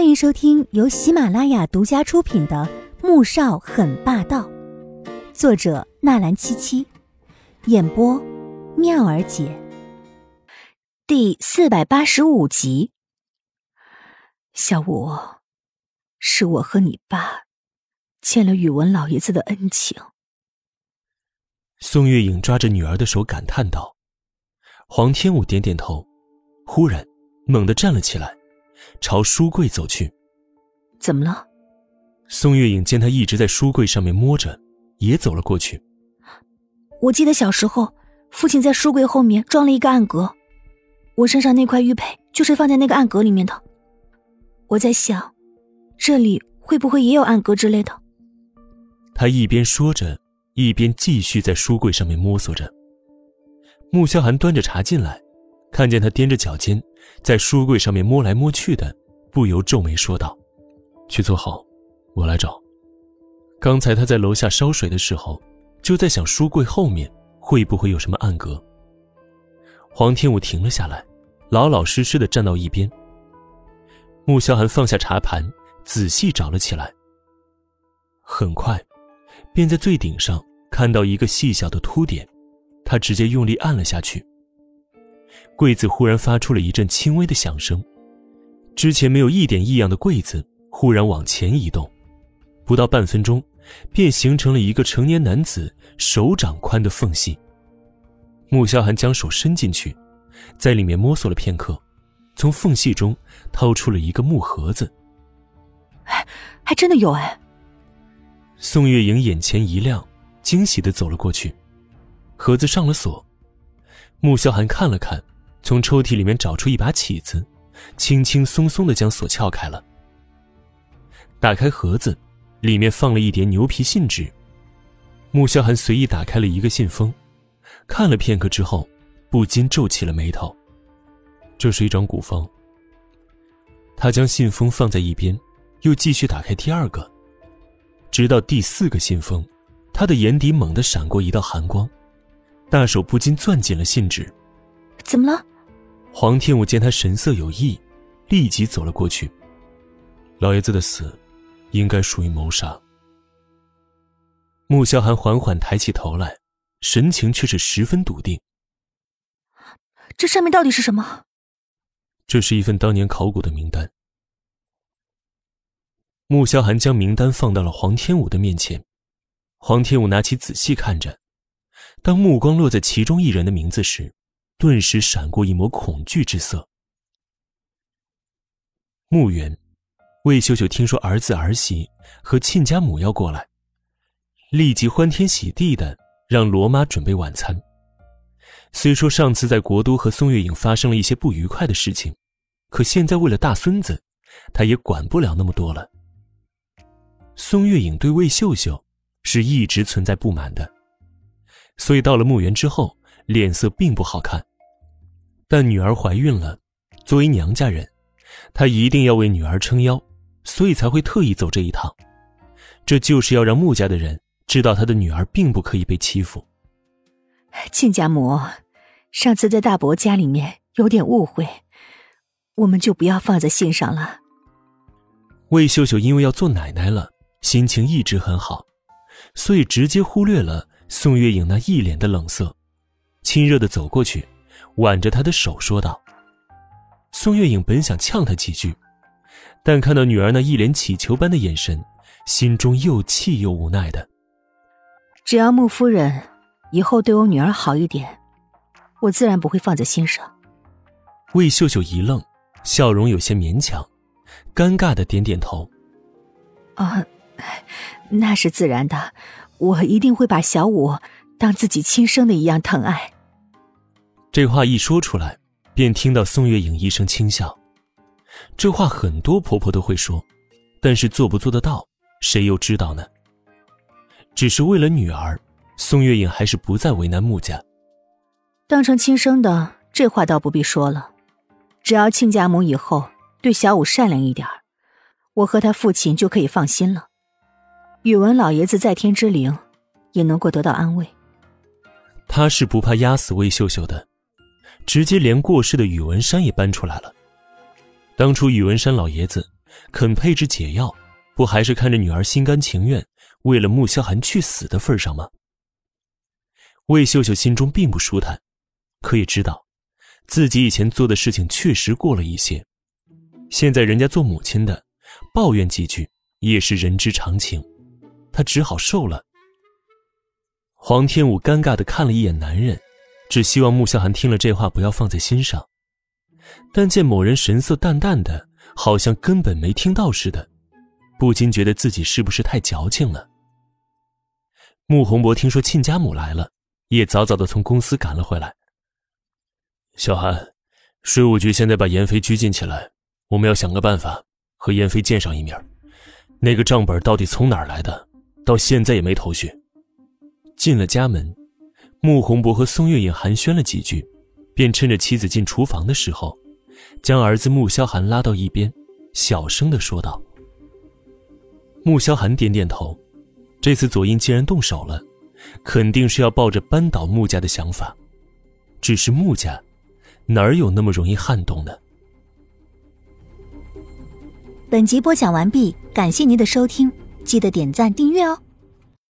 欢迎收听由喜马拉雅独家出品的《穆少很霸道》，作者纳兰七七，演播妙儿姐。第四百八十五集。小五，是我和你爸欠了宇文老爷子的恩情。宋月影抓着女儿的手感叹道。黄天武点点头，忽然猛地站了起来。朝书柜走去，怎么了？宋月影见他一直在书柜上面摸着，也走了过去。我记得小时候，父亲在书柜后面装了一个暗格，我身上那块玉佩就是放在那个暗格里面的。我在想，这里会不会也有暗格之类的？他一边说着，一边继续在书柜上面摸索着。穆萧寒端着茶进来。看见他踮着脚尖，在书柜上面摸来摸去的，不由皱眉说道：“去坐好，我来找。”刚才他在楼下烧水的时候，就在想书柜后面会不会有什么暗格。黄天武停了下来，老老实实的站到一边。穆萧寒放下茶盘，仔细找了起来。很快，便在最顶上看到一个细小的凸点，他直接用力按了下去。柜子忽然发出了一阵轻微的响声，之前没有一点异样的柜子忽然往前移动，不到半分钟，便形成了一个成年男子手掌宽的缝隙。穆萧寒将手伸进去，在里面摸索了片刻，从缝隙中掏出了一个木盒子。哎，还真的有哎！宋月莹眼前一亮，惊喜的走了过去，盒子上了锁。穆萧寒看了看。从抽屉里面找出一把起子，轻轻松松的将锁撬开了。打开盒子，里面放了一叠牛皮信纸。穆萧寒随意打开了一个信封，看了片刻之后，不禁皱起了眉头。这是一张古方。他将信封放在一边，又继续打开第二个，直到第四个信封，他的眼底猛地闪过一道寒光，大手不禁攥紧了信纸。怎么了？黄天武见他神色有异，立即走了过去。老爷子的死，应该属于谋杀。穆萧寒缓缓抬起头来，神情却是十分笃定。这上面到底是什么？这是一份当年考古的名单。穆萧寒将名单放到了黄天武的面前，黄天武拿起仔细看着，当目光落在其中一人的名字时。顿时闪过一抹恐惧之色。墓园，魏秀秀听说儿子儿媳和亲家母要过来，立即欢天喜地的让罗妈准备晚餐。虽说上次在国都和宋月影发生了一些不愉快的事情，可现在为了大孙子，他也管不了那么多了。宋月影对魏秀秀是一直存在不满的，所以到了墓园之后，脸色并不好看。但女儿怀孕了，作为娘家人，她一定要为女儿撑腰，所以才会特意走这一趟。这就是要让穆家的人知道他的女儿并不可以被欺负。亲家母，上次在大伯家里面有点误会，我们就不要放在心上了。魏秀秀因为要做奶奶了，心情一直很好，所以直接忽略了宋月影那一脸的冷色，亲热的走过去。挽着他的手说道：“宋月影本想呛他几句，但看到女儿那一脸乞求般的眼神，心中又气又无奈的。只要穆夫人以后对我女儿好一点，我自然不会放在心上。”魏秀秀一愣，笑容有些勉强，尴尬的点点头：“啊，那是自然的，我一定会把小五当自己亲生的一样疼爱。”这话一说出来，便听到宋月影一声轻笑。这话很多婆婆都会说，但是做不做得到，谁又知道呢？只是为了女儿，宋月影还是不再为难穆家。当成亲生的，这话倒不必说了。只要亲家母以后对小五善良一点我和他父亲就可以放心了。宇文老爷子在天之灵，也能够得到安慰。他是不怕压死魏秀秀的。直接连过世的宇文山也搬出来了。当初宇文山老爷子肯配置解药，不还是看着女儿心甘情愿为了穆萧寒去死的份上吗？魏秀秀心中并不舒坦，可也知道，自己以前做的事情确实过了一些，现在人家做母亲的，抱怨几句也是人之常情，她只好受了。黄天武尴尬的看了一眼男人，只希望穆萧寒听了这话不要放在心上。但见某人神色淡淡的，好像根本没听到似的，不禁觉得自己是不是太矫情了。穆宏博听说亲家母来了，也早早的从公司赶了回来。小韩，税务局现在把严飞拘禁起来，我们要想个办法和严飞见上一面。那个账本到底从哪儿来的，到现在也没头绪。进了家门，穆宏博和宋月影寒暄了几句，便趁着妻子进厨房的时候，将儿子穆萧寒拉到一边，小声的说道：“穆萧寒点点头，这次左英既然动手了，肯定是要抱着扳倒穆家的想法。只是穆家，哪儿有那么容易撼动呢？”本集播讲完毕，感谢您的收听，记得点赞订阅哦。